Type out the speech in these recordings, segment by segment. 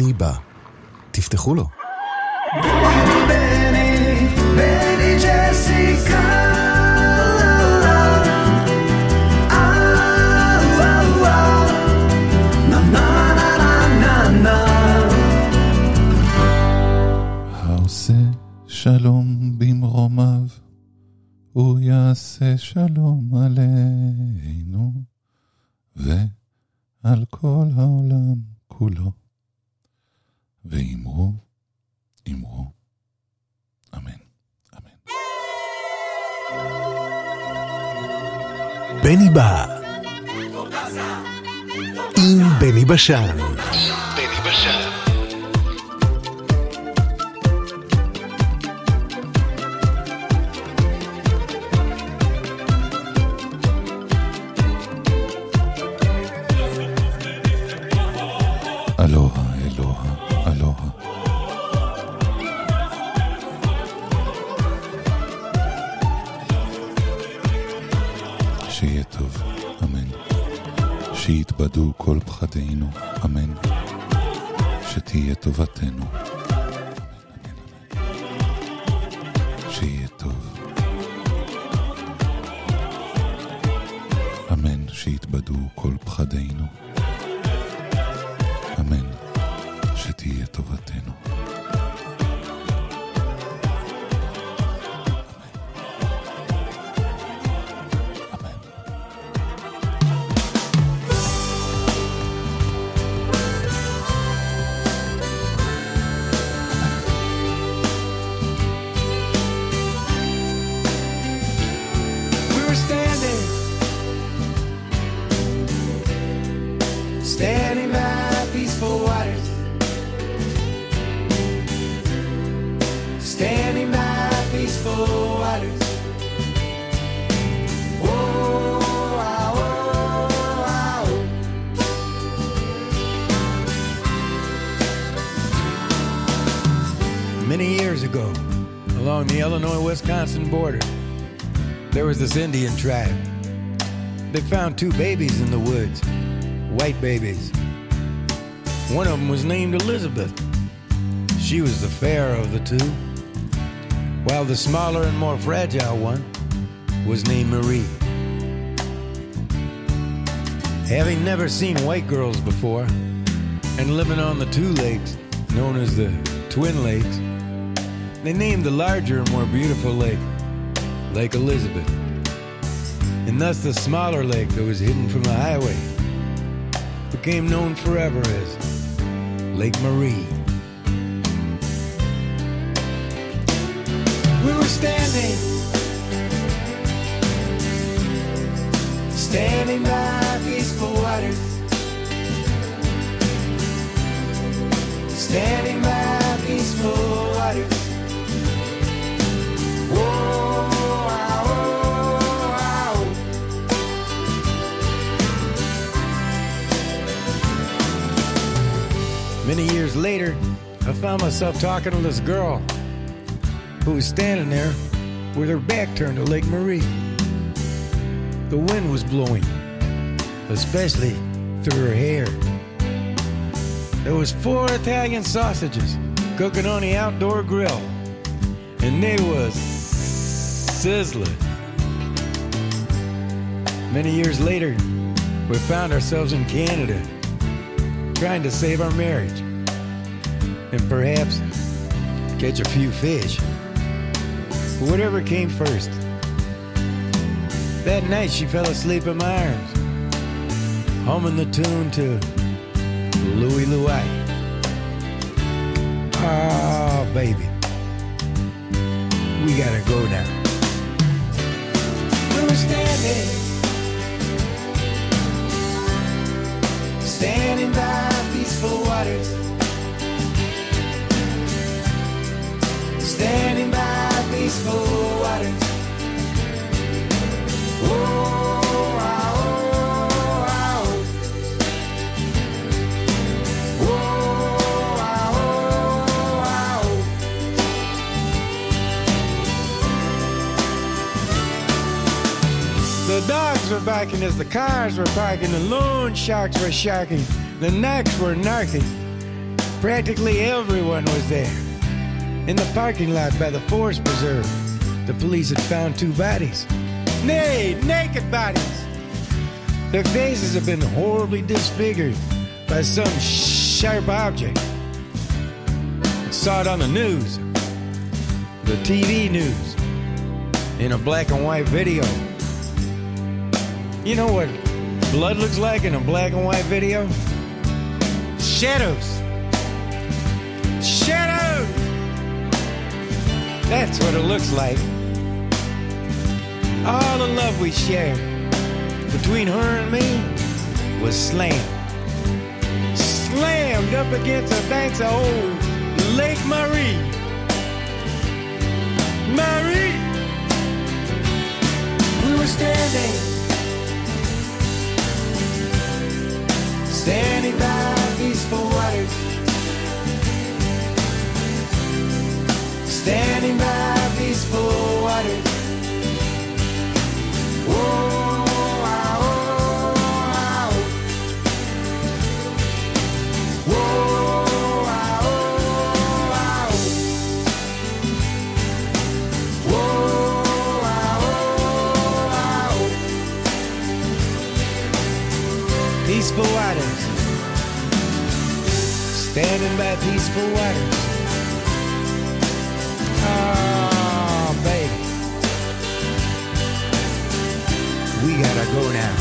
בני בא. תפתחו לו. בני, בני ג'סיקה העושה שלום במרומיו, הוא יעשה שלום 上 כל פחדינו, אמן. שתהיה טובתנו. This Indian tribe. They found two babies in the woods, white babies. One of them was named Elizabeth. She was the fairer of the two, while the smaller and more fragile one was named Marie. Having never seen white girls before, and living on the two lakes known as the Twin Lakes, they named the larger and more beautiful lake Lake Elizabeth. And thus the smaller lake that was hidden from the highway became known forever as Lake Marie. We were standing, standing by peaceful waters, standing by peaceful waters. Whoa, Many years later, I found myself talking to this girl who was standing there with her back turned to Lake Marie. The wind was blowing, especially through her hair. There was four Italian sausages cooking on the outdoor grill, and they was sizzling. Many years later, we found ourselves in Canada, trying to save our marriage, and perhaps catch a few fish. Whatever came first. That night she fell asleep in my arms, humming the tune to Louie Louie. Oh, baby. We gotta go now. We were standing, standing by peaceful waters, standing by peaceful waters. Oh, ah, oh, ah, oh. Oh, oh, oh. The dogs were barking as the cars were parking. The loan sharks were sharking. The knacks were narking. Practically everyone was there. In the parking lot by the Forest Preserve, the police had found two bodies. Nay, naked bodies. Their faces have been horribly disfigured by some sharp object. I saw it on the news, the TV news, in a black and white video. You know what blood looks like in a black and white video? Shadows. Shadows! That's what it looks like. All the love we shared between her and me was slammed. Slammed up against the banks of old Lake Marie. Marie! We were standing standing by peaceful waters, standing by peaceful waters. Whoa, Standing by peaceful waters. Oh, ah, baby. We gotta go now.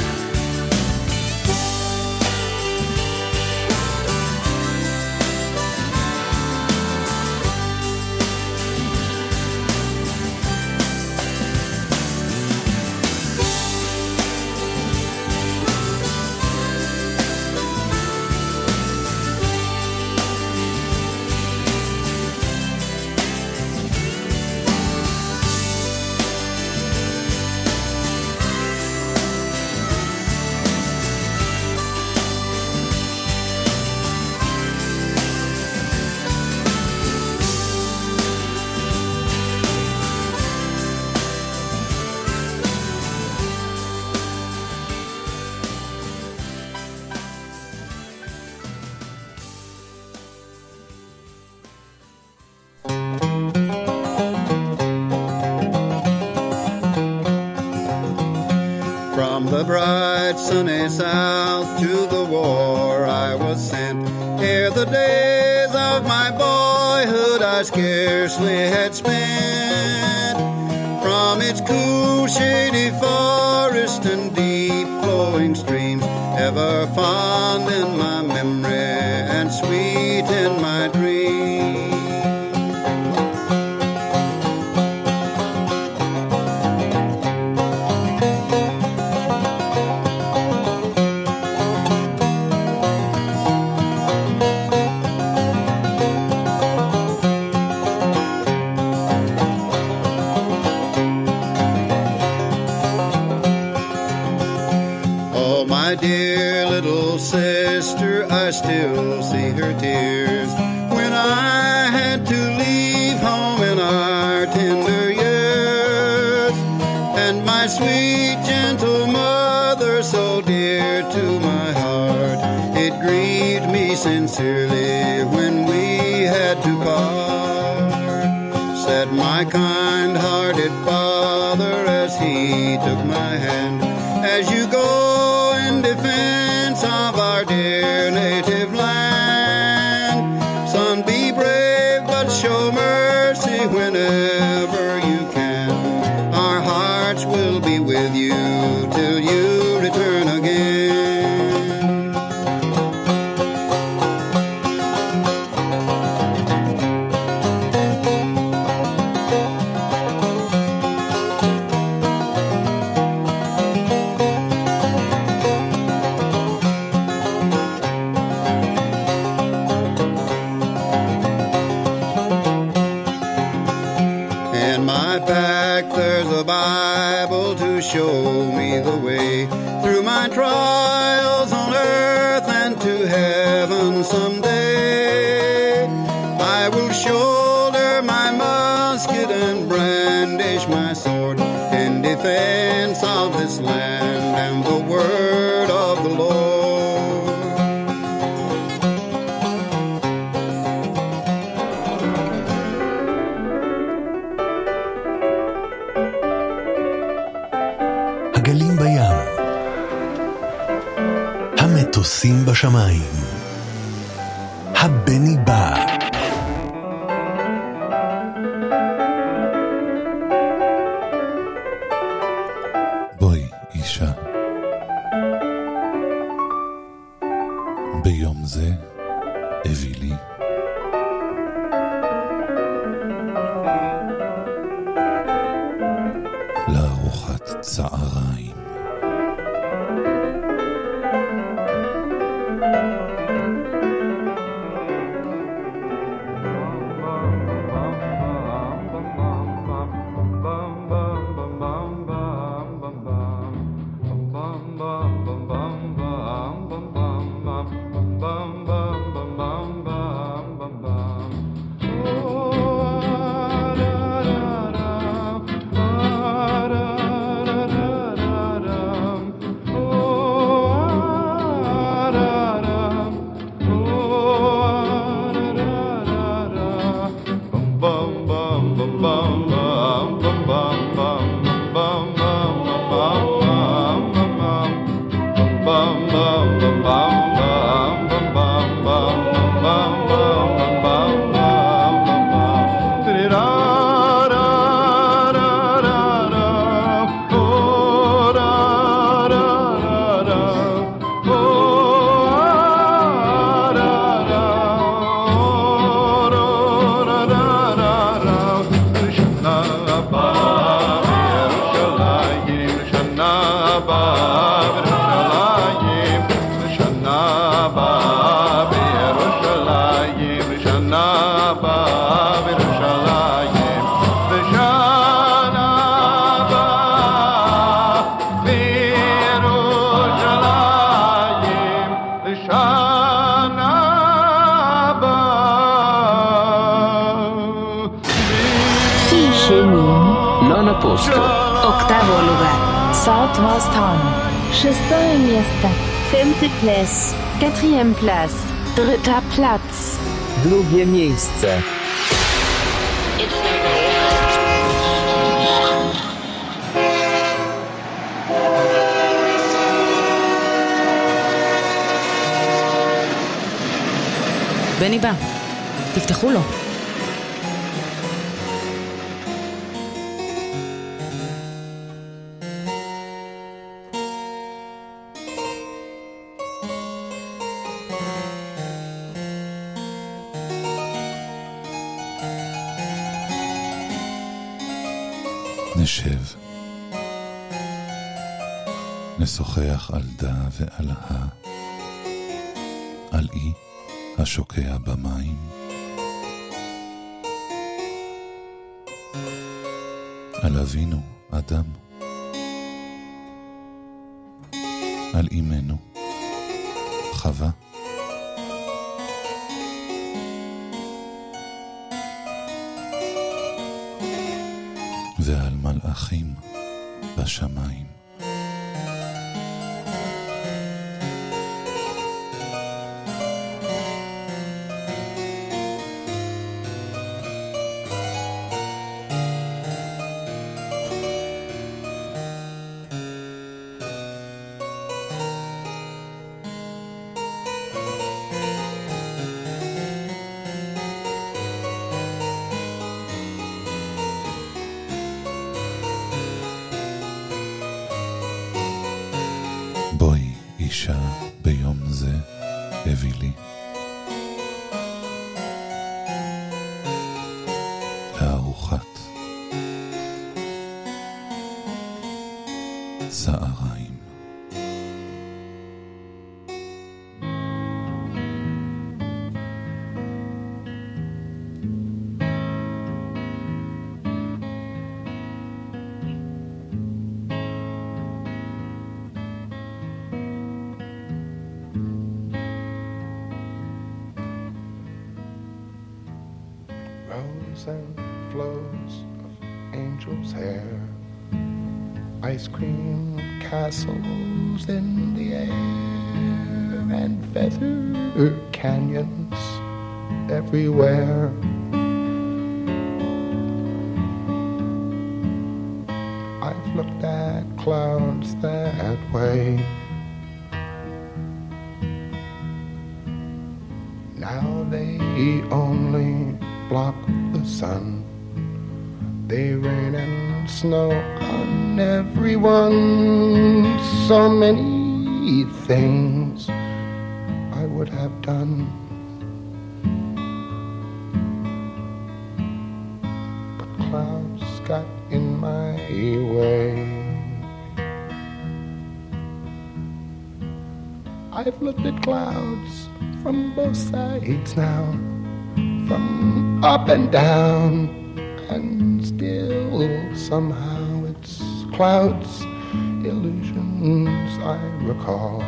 Sunny south to the war I was sent. Ere the days of my boyhood I scarcely had spent. From its cool, shady forest Platz. Drugie miejsce. בני בא. תפתחו לו. נשב. נשוחח על דה ועל ה. על אי השוקע במים. על אבינו, אדם. על אמנו, חווה. האחים בשמיים. Cream castles in the air, and feather canyons everywhere. I've looked at clouds that way. Now they only block the sun. They rain and snow on everyone. So many things I would have done. But clouds got in my way. I've looked at clouds from both sides now, from up and down, and still somehow it's clouds, illusions I recall.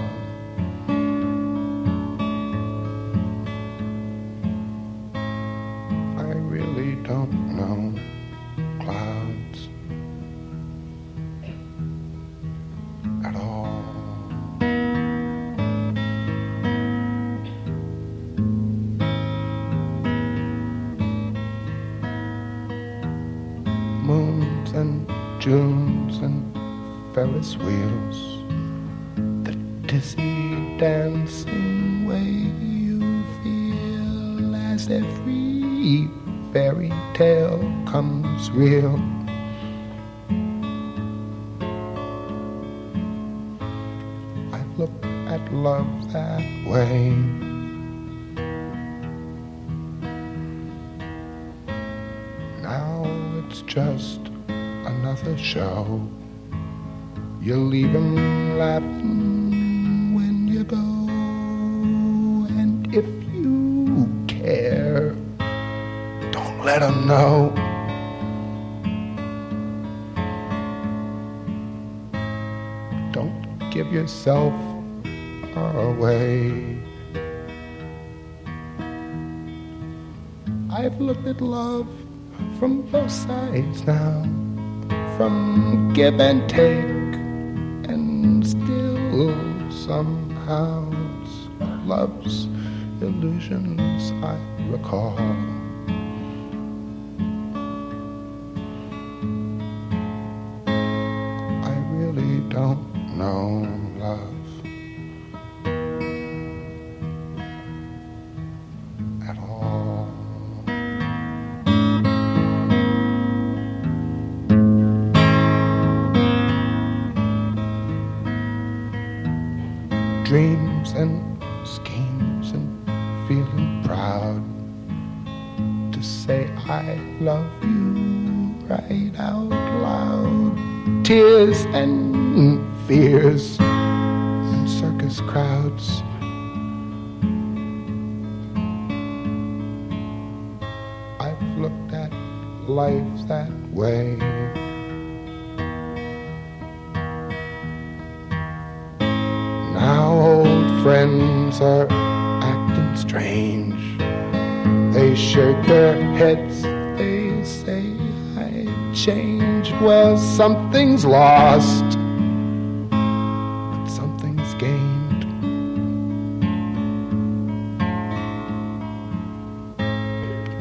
It's just another show. You leave 'em laughing when you go. And if you care, don't let 'em know. Don't give yourself away. I've looked at love from both sides now, from give and take, and still somehow love's illusions I recall. Something's lost, but something's gained.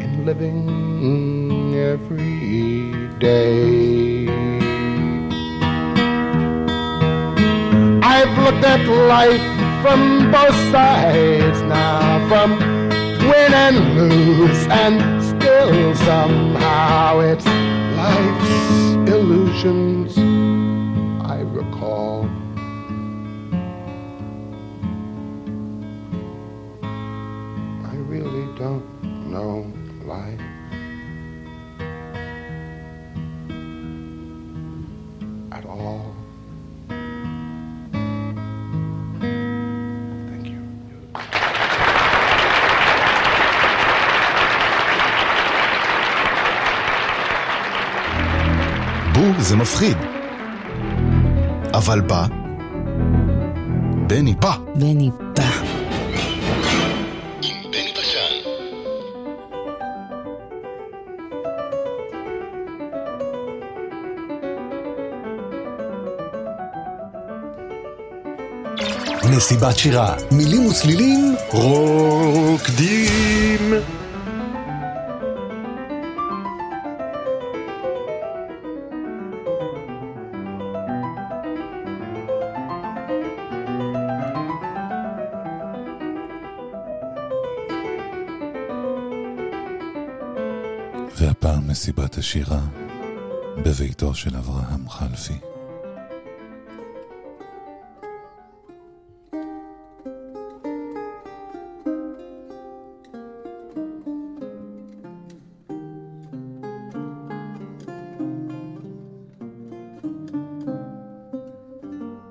In living every day. I've looked at life from both sides now, from win and lose, and still somehow it's life's illusions זה מפחיד. אבל בא, בני בא. בני בא. מסיבת שירה, מילים וצלילים, רוקדים. מסיבת השירה בביתו של אברהם חלפי.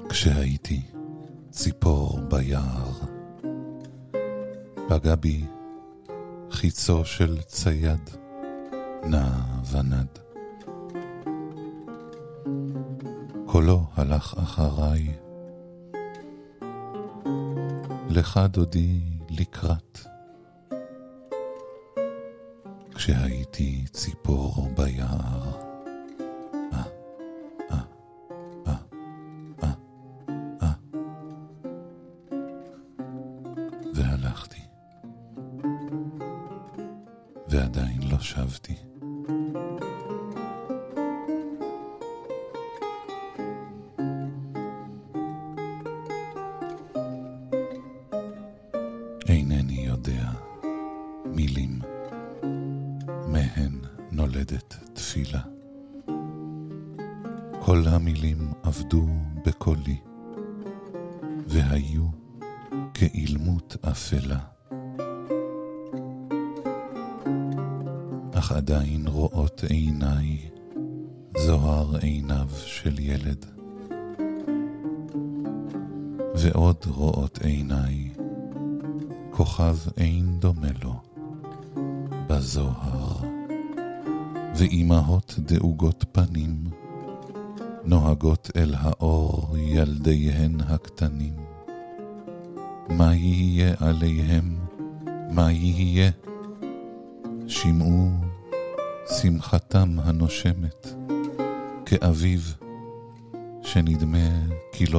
כשהייתי ציפור ביער, פגע בי חיצו של צייד, נע ונד. קולו הלך אחריי, לך דודי לקראת. כשהייתי ציפור ביער,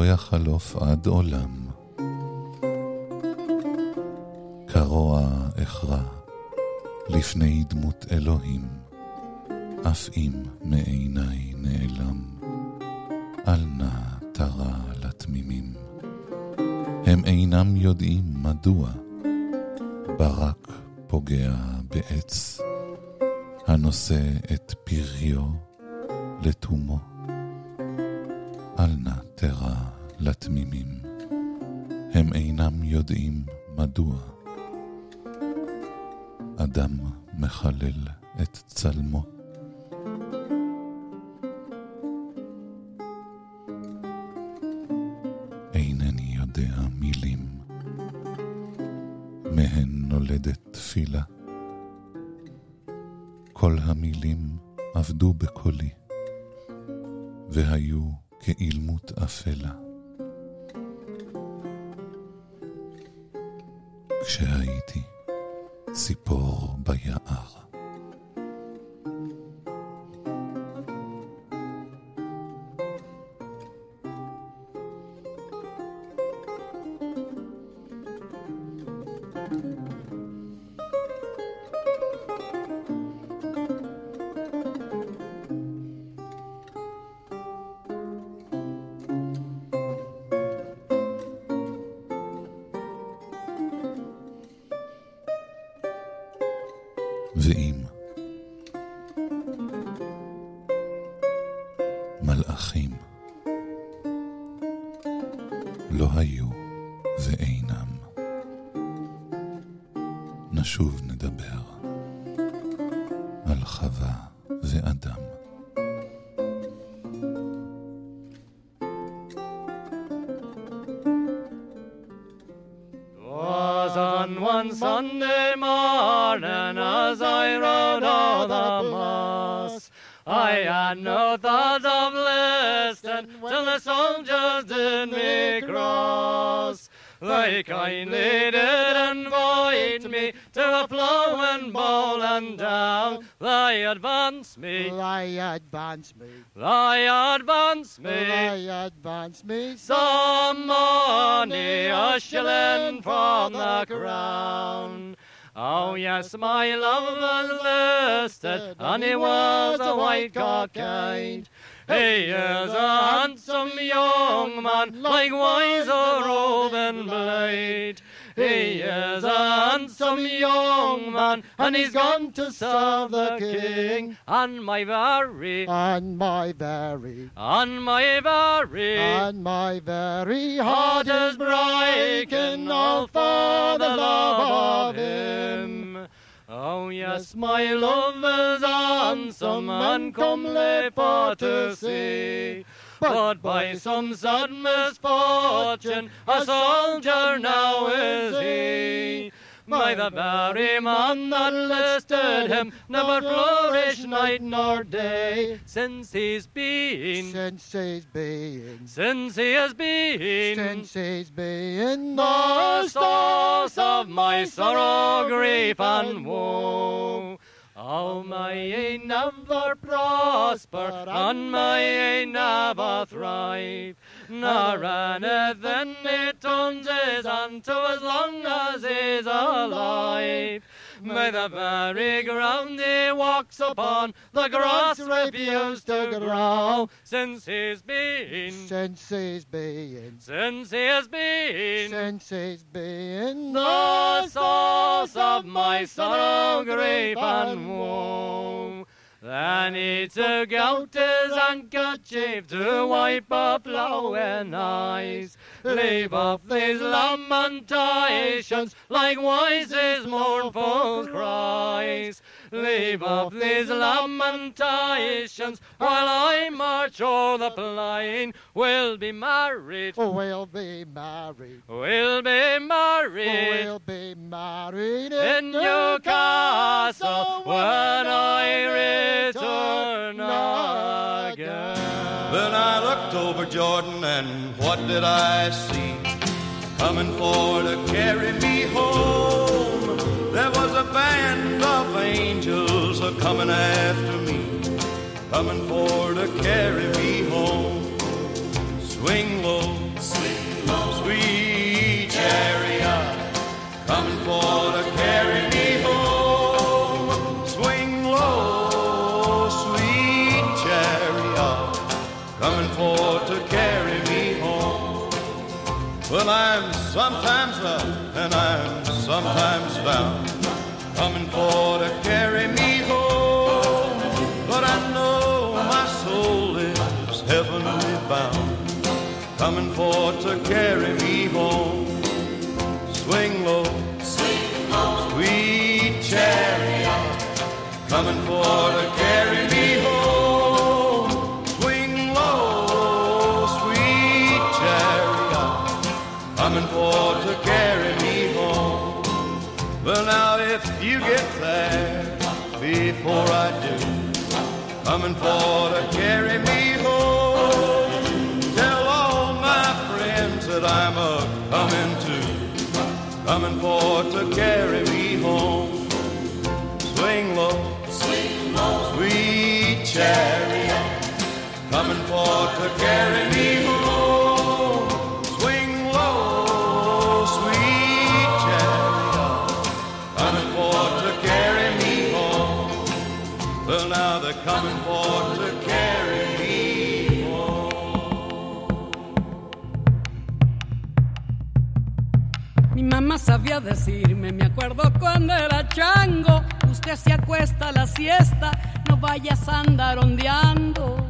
לא יחלוף עד עולם. כרוע אחרא לפני דמות אלוהים, אף אם מעיניי נעלם, אל נא תרע לתמימים. הם אינם יודעים מדוע ברק פוגע בעץ, הנושא את פריו לתומו. אל נא תרע לתמימים, הם אינם יודעים מדוע. אדם מחלל את צלמו. על חווה ואדם. was on one Sunday morning as I rode o'er the moss. I had no thought of listening till the soldiers did me cross. They kindly did invite me to a ploughing bowl and down. They advance me, They advance me, they advance me. they advance me. Some money, a shilling from the crown. Oh yes, my love was listed, and he was a white cockade. He is a handsome young man, likewise a roving blade. He is a handsome young man, and he's gone to serve the king. And my very, And my very, and my very, and my very heart is breaking all for the love of him. Oh yes, my love is handsome and comely for to see. But by some sad misfortune, a soldier now is he. By the very man that listed him, never flourished night nor day, since he's been, since he's been, since he has been, since he's been. the source of my sorrow, grief, and woe. Oh, may I never prosper, and may I never thrive, nor anything he hand as long as he's alive. May the very ground he walks upon, the grass refuse to grow, since he's been, since he's been, since he has been, since he's been the source of my sorrow, grief, and woe. Then he took out his handkerchief to wipe up flowing eyes. Leave off these lamentations, likewise his mournful cries. Leave off these lamentations, while I march o'er the plain. We'll be married, We'll be married. we'll be married. We'll be married in Newcastle when I return again. Then I looked over Jordan and what did I see? Coming for to carry me coming after me, coming for to carry me home. Swing low, swing low, sweet chariot, coming for to carry me home. Swing low, sweet chariot, coming for to carry me home. Well, I'm sometimes up and I'm sometimes down, coming for to carry me for to carry me home. Swing low, swing low, sweet chariot, coming for to carry me home. Swing low, sweet chariot, coming for to carry me home. Well, now if you get there before I do, coming for to carry me for to carry me home. Swing low, swing low, sweet chariot, coming for to carry me decirme, me acuerdo cuando era chango, usted se acuesta a la siesta, no vayas a andar ondeando.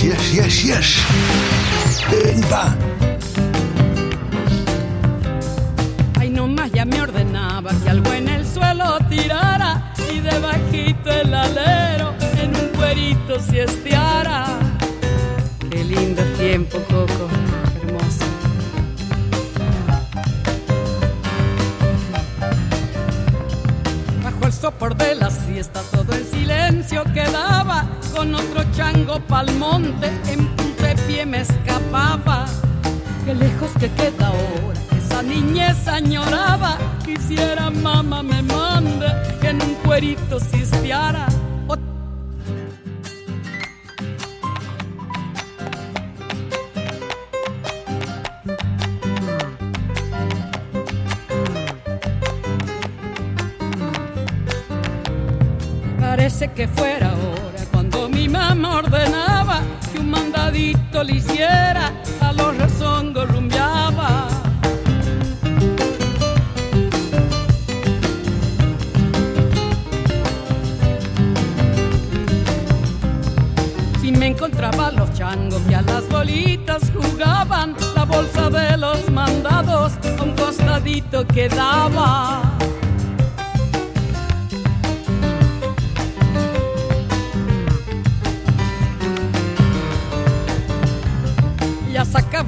Yes, yes, yes, yes. Venta. Ay, nomás ya me ordenaba que algo en el suelo tirara y debajito el alero en un cuerito siesteara. Qué lindo tiempo, Coco Sopor de la siesta todo el silencio quedaba con otro chango pa'l monte en puntepié me escapaba. Qué lejos que queda ahora esa niñez añoraba. Quisiera mamá me mande que en un cuerito sisteara. Pensé que fuera ahora cuando mi mamá ordenaba que un mandadito le hiciera, a los rezongos rumbeaba. Si me encontraba los changos que a las bolitas jugaban, la bolsa de los mandados a un costadito quedaba.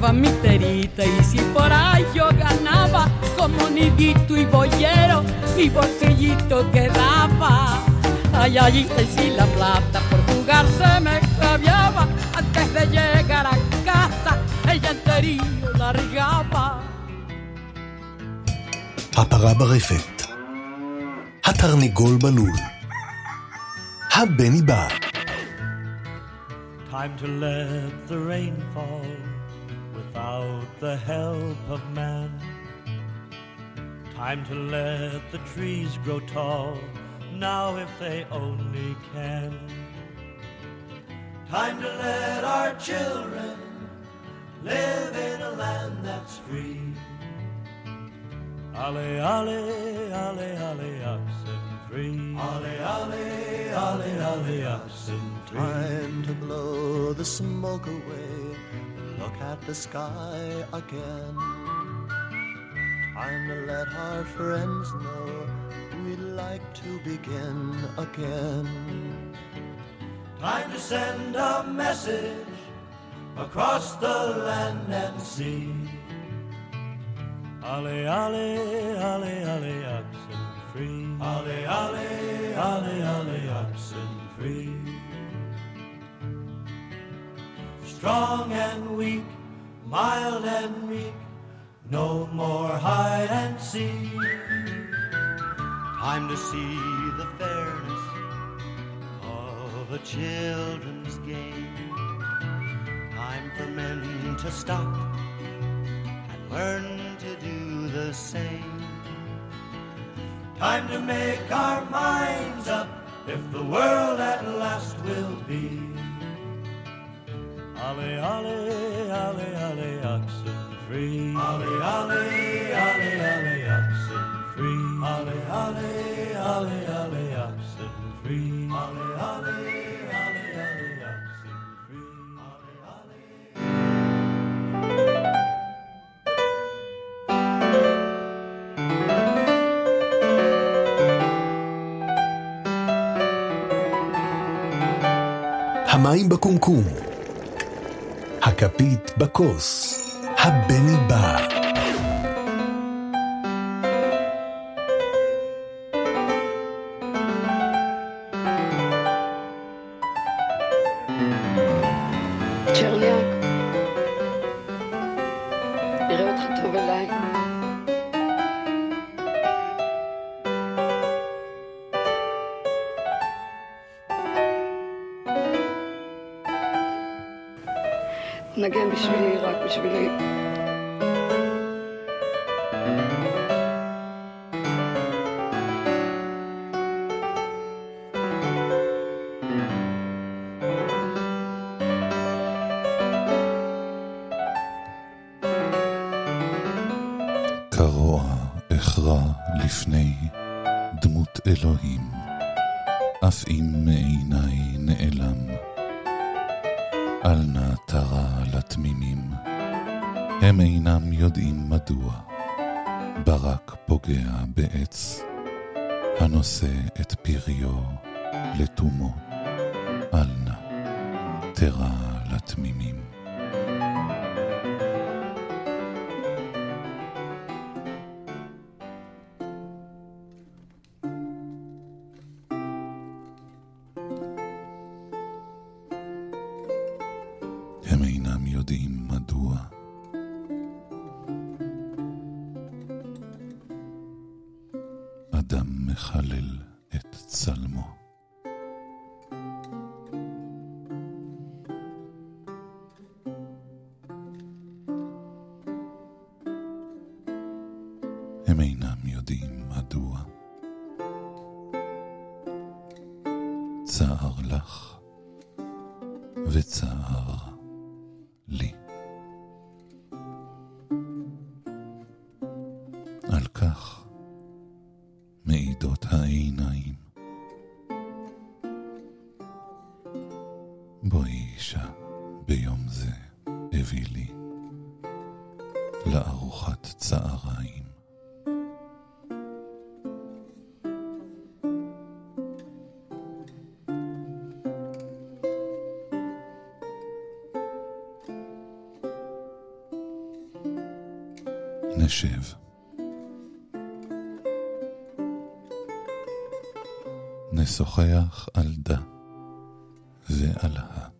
Ya sacaba mi terita y si por ahí yo ganaba como nidito y boyero, mi bolsillito quedaba. Ay, ay, y si la plata por jugar se me extraviaba, antes de llegar a casa, ella enterillo largaba. הפרה ברפת, התרנגול בלול, הבני בא. Time to let the rain fall without the help of man. Time to let the trees grow tall now if they only can. Time to let our children live in a land that's free. Ale, ale, ale, ale, oxen free. Ale, ale, ale, ale, oxen free. Time to blow the smoke away and look at the sky again. Time to let our friends know we'd like to begin again. Time to send a message across the land and sea. Ale, ale, ale, ale, oxen free. Ale, ale, ale, ale, oxen free. Strong and weak, mild and meek, no more hide and seek. Time to see the fairness of a children's game. Time for men to stop and learn to do the same. Time to make our minds up if the world at last will be. Ale, ale, ale, ale, oxen free. Ale, ale, ale, ale, oxen free. Ale, ale, ale, ale, oxen free. Ale, ale, ale, ale, oxen free. Ale, ale. המים בקומקום, הכפית בכוס, הבני בא. like me to? יודעים מדוע. ברק פוגע בעץ, הנושא את פריו לתומו. אל נא תרע לתמימים. נשב. נשוחח על דה ועל ה.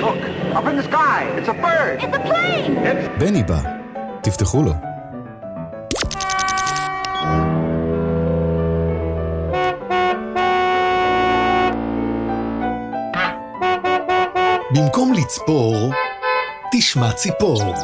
Look, up in the sky, it's a bird. It's a plane. It's... בני בא, תפתחו לו. במקום לצפור, תשמע ציפור.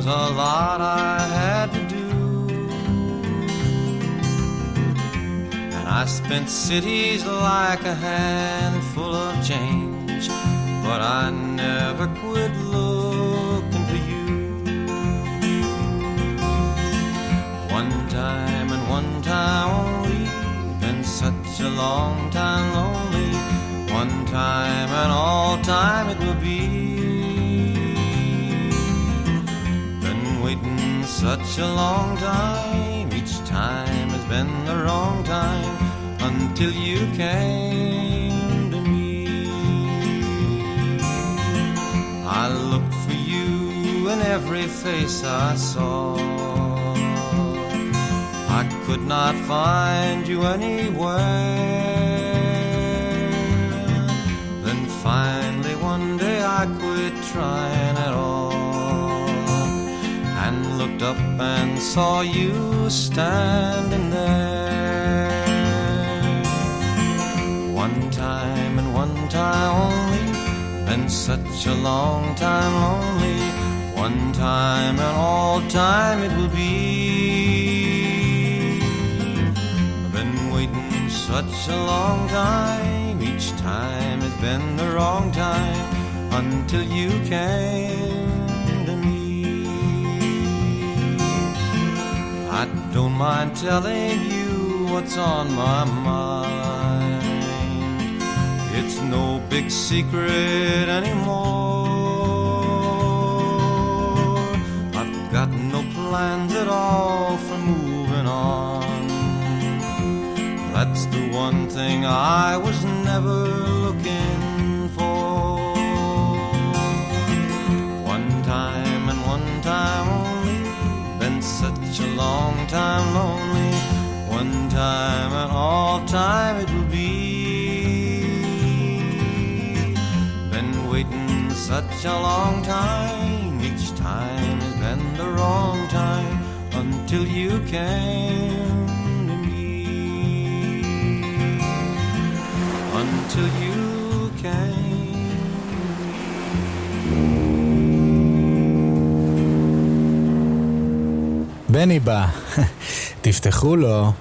Was a lot I had to do. And I spent cities like a handful of change. But I never quit looking for you. One time and one time only. Been such a long time lonely. One time and all time it will be. Such a long time. Each time has been the wrong time until you came to me. I looked for you in every face I saw. I could not find you anywhere. Then finally one day I quit trying at all and saw you standing there. One time and one time only, been such a long time lonely. One time and all time it will be. I've been waiting such a long time. Each time has been the wrong time until you came I don't mind telling you what's on my mind. It's no big secret anymore. I've got no plans at all for moving on. That's the one thing I was never time it will be. Been waiting such a long time, each time has been the wrong time until you came to me. Until you came. בני בא, תפתחו לו.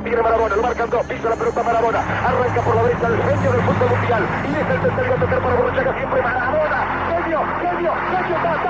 la tiene Marabona, lo marcan dos, pisa la pelota Marabona, arranca por la derecha el genio del fútbol mundial. Y es el tercero a tocar para Borruchaga siempre Marabona, genio, genio, genio, ta.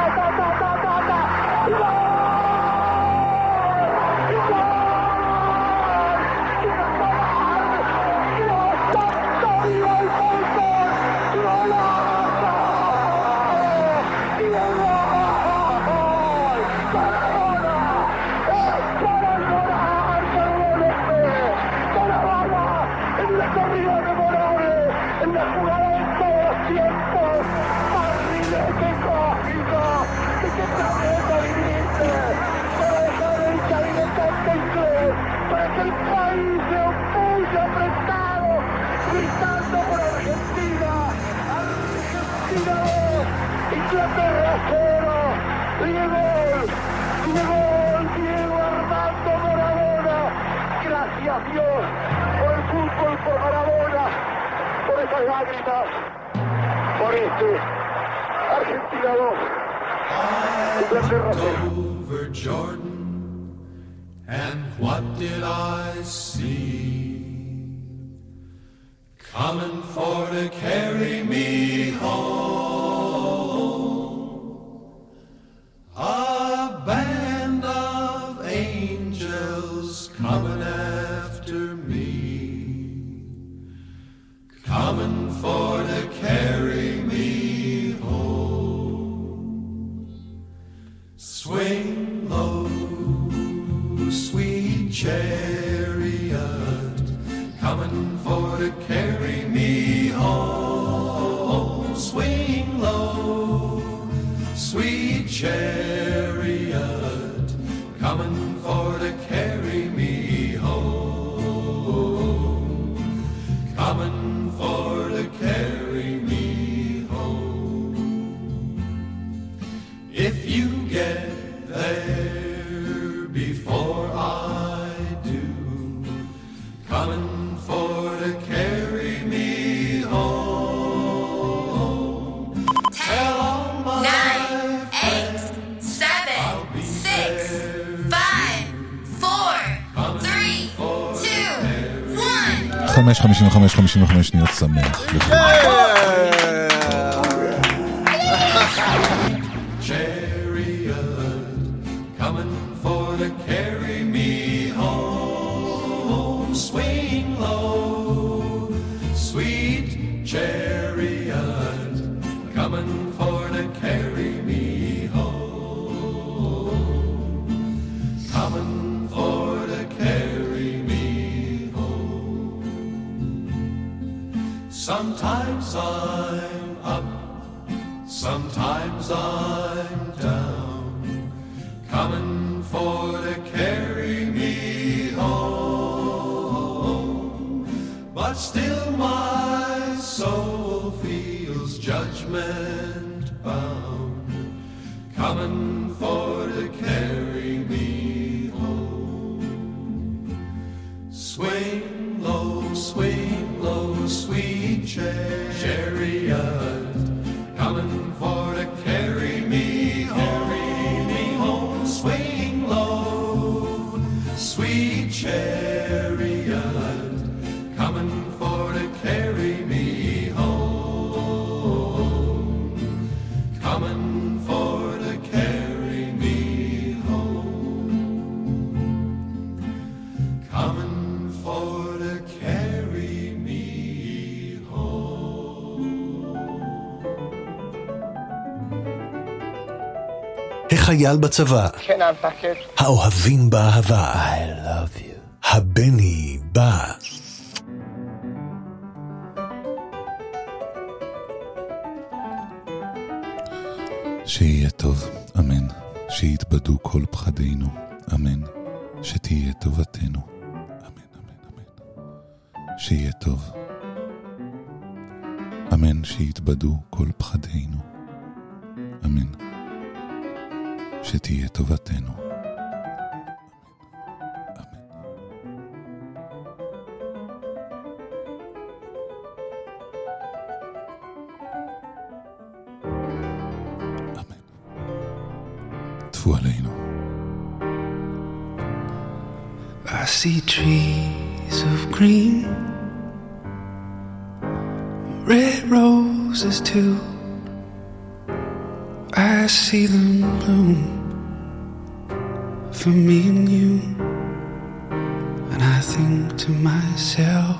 este, Argentina 2, Over Jordan, And what did I see? Coming for to carry me home. A band of angels coming after me. coming for חייל בצבא. כן, כן. האוהבים באהבה. I love you. הבני בא. שיהיה טוב, אמן. שיתבדו כל פחדינו, אמן. שתהיה טובתנו, אמן, אמן, אמן. שיהיה טוב. אמן שיתבדו כל פחדינו, אמן. שתהיה טובתנו. I see trees of green, red roses too. see them bloom for me and you. And I think to myself,